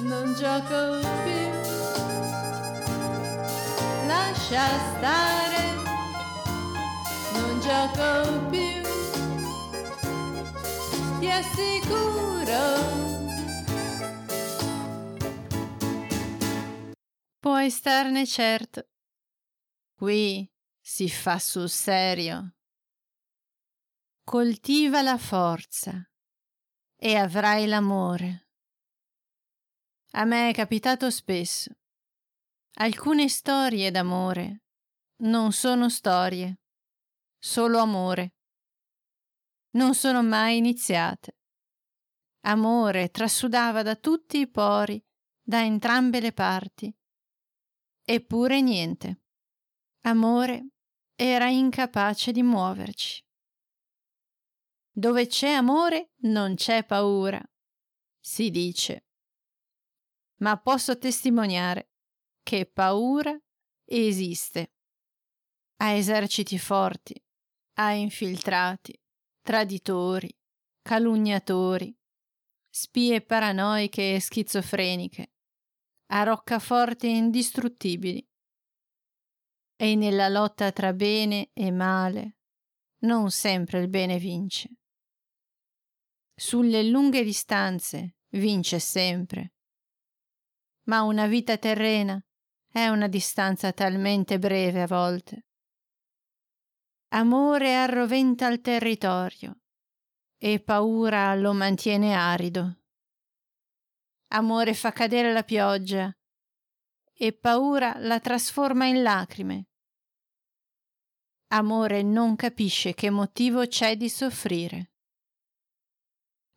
non gioco più. Lascia stare, non gioco più. Ti assicuro. Puoi starne certo. Qui si fa sul serio. Coltiva la forza e avrai l'amore. A me è capitato spesso. Alcune storie d'amore non sono storie, solo amore. Non sono mai iniziate. Amore trasudava da tutti i pori, da entrambe le parti. Eppure niente. Amore era incapace di muoverci. Dove c'è amore non c'è paura, si dice ma posso testimoniare che paura esiste. Ha eserciti forti, ha infiltrati, traditori, calunniatori, spie paranoiche e schizofreniche, ha roccaforti indistruttibili. E nella lotta tra bene e male non sempre il bene vince. Sulle lunghe distanze vince sempre ma una vita terrena è una distanza talmente breve a volte. Amore arroventa il territorio e paura lo mantiene arido. Amore fa cadere la pioggia e paura la trasforma in lacrime. Amore non capisce che motivo c'è di soffrire.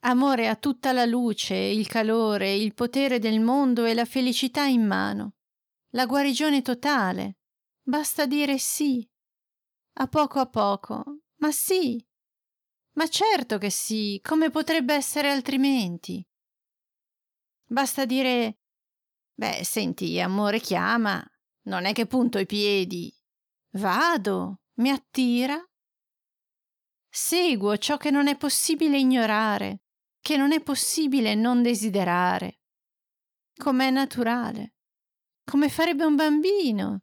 Amore ha tutta la luce, il calore, il potere del mondo e la felicità in mano. La guarigione totale. Basta dire sì. A poco a poco. Ma sì. Ma certo che sì. Come potrebbe essere altrimenti? Basta dire Beh, senti, amore chiama. Non è che punto i piedi. Vado. Mi attira. Seguo ciò che non è possibile ignorare che non è possibile non desiderare, com'è naturale, come farebbe un bambino.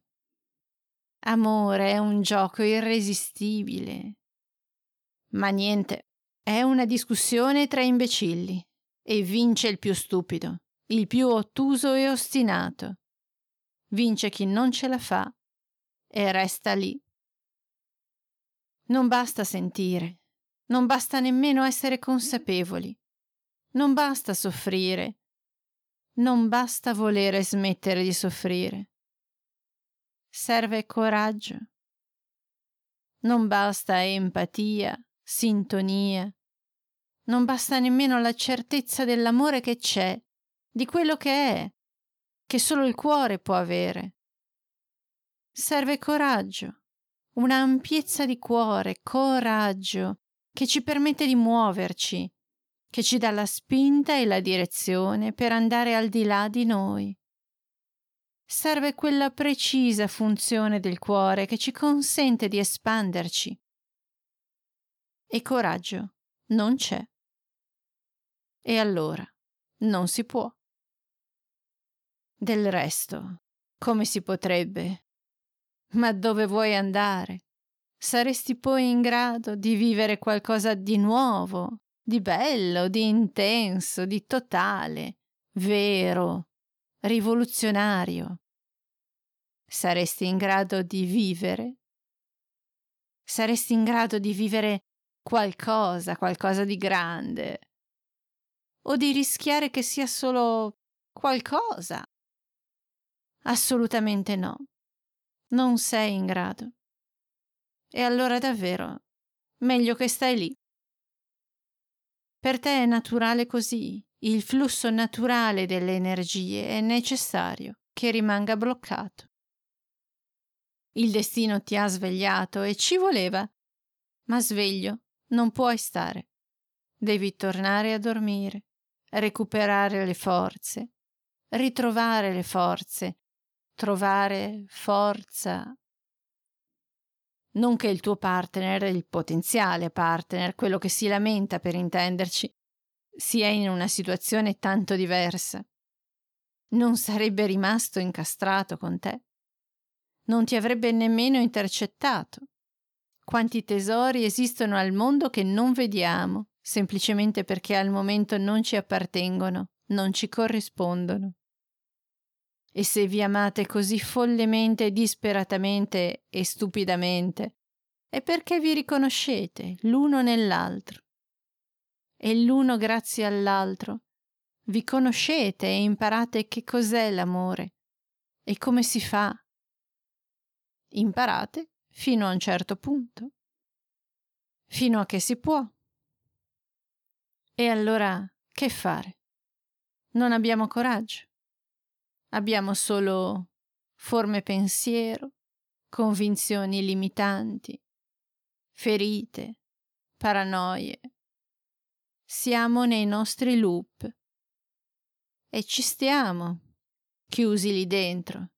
Amore è un gioco irresistibile. Ma niente, è una discussione tra imbecilli e vince il più stupido, il più ottuso e ostinato. Vince chi non ce la fa e resta lì. Non basta sentire, non basta nemmeno essere consapevoli. Non basta soffrire. Non basta volere smettere di soffrire. Serve coraggio. Non basta empatia, sintonia. Non basta nemmeno la certezza dell'amore che c'è, di quello che è, che solo il cuore può avere. Serve coraggio, una ampiezza di cuore, coraggio, che ci permette di muoverci, che ci dà la spinta e la direzione per andare al di là di noi. Serve quella precisa funzione del cuore che ci consente di espanderci. E coraggio non c'è. E allora non si può. Del resto, come si potrebbe? Ma dove vuoi andare? Saresti poi in grado di vivere qualcosa di nuovo, di bello, di intenso, di totale, vero, rivoluzionario. Saresti in grado di vivere? Saresti in grado di vivere qualcosa, qualcosa di grande? O di rischiare che sia solo qualcosa? Assolutamente no. Non sei in grado. E allora davvero, meglio che stai lì per te è naturale così, il flusso naturale delle energie è necessario che rimanga bloccato. Il destino ti ha svegliato e ci voleva, ma sveglio non puoi stare. Devi tornare a dormire, recuperare le forze, ritrovare le forze, trovare forza non che il tuo partner, il potenziale partner, quello che si lamenta per intenderci, sia in una situazione tanto diversa. non sarebbe rimasto incastrato con te. Non ti avrebbe nemmeno intercettato. Quanti tesori esistono al mondo che non vediamo, semplicemente perché al momento non ci appartengono, non ci corrispondono. E se vi amate così follemente, disperatamente e stupidamente, è perché vi riconoscete l'uno nell'altro. E l'uno grazie all'altro vi conoscete e imparate che cos'è l'amore e come si fa. Imparate fino a un certo punto, fino a che si può. E allora che fare? Non abbiamo coraggio. Abbiamo solo forme pensiero, convinzioni limitanti, ferite, paranoie. Siamo nei nostri loop e ci stiamo, chiusi lì dentro.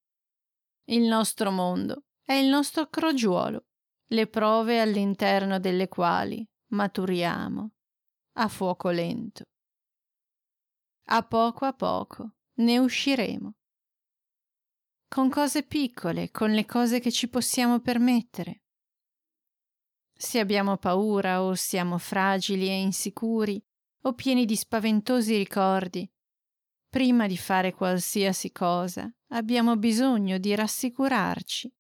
Il nostro mondo è il nostro crogiuolo, le prove all'interno delle quali maturiamo a fuoco lento. A poco a poco ne usciremo. Con cose piccole, con le cose che ci possiamo permettere. Se abbiamo paura o siamo fragili e insicuri o pieni di spaventosi ricordi, Prima di fare qualsiasi cosa abbiamo bisogno di rassicurarci,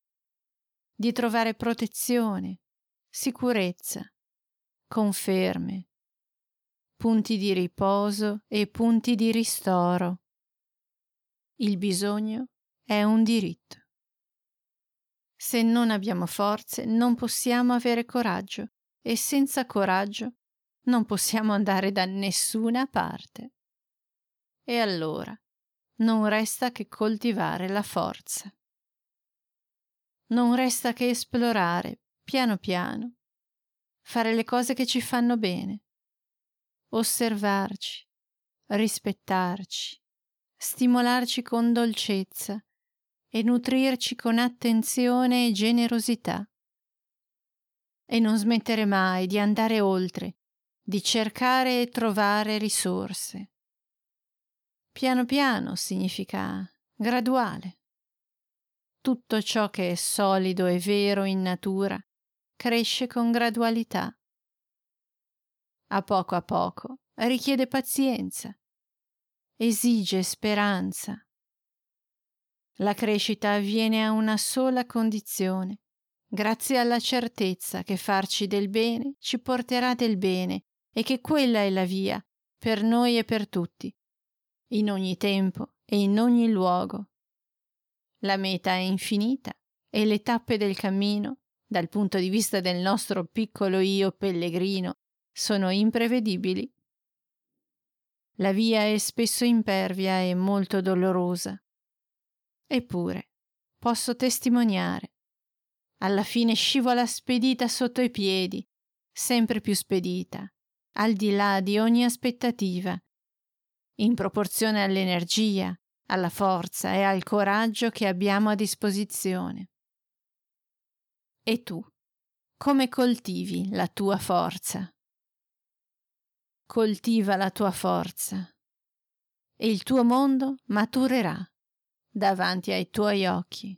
di trovare protezione, sicurezza, conferme, punti di riposo e punti di ristoro. Il bisogno è un diritto. Se non abbiamo forze non possiamo avere coraggio e senza coraggio non possiamo andare da nessuna parte. E allora non resta che coltivare la forza. Non resta che esplorare, piano piano, fare le cose che ci fanno bene, osservarci, rispettarci, stimolarci con dolcezza e nutrirci con attenzione e generosità. E non smettere mai di andare oltre, di cercare e trovare risorse Piano piano significa graduale. Tutto ciò che è solido e vero in natura cresce con gradualità. A poco a poco richiede pazienza, esige speranza. La crescita avviene a una sola condizione, grazie alla certezza che farci del bene ci porterà del bene e che quella è la via per noi e per tutti in ogni tempo e in ogni luogo. La meta è infinita e le tappe del cammino, dal punto di vista del nostro piccolo io pellegrino, sono imprevedibili. La via è spesso impervia e molto dolorosa. Eppure, posso testimoniare. Alla fine scivola spedita sotto i piedi, sempre più spedita, al di là di ogni aspettativa, in proporzione all'energia, alla forza e al coraggio che abbiamo a disposizione. E tu, come coltivi la tua forza? Coltiva la tua forza e il tuo mondo maturerà davanti ai tuoi occhi.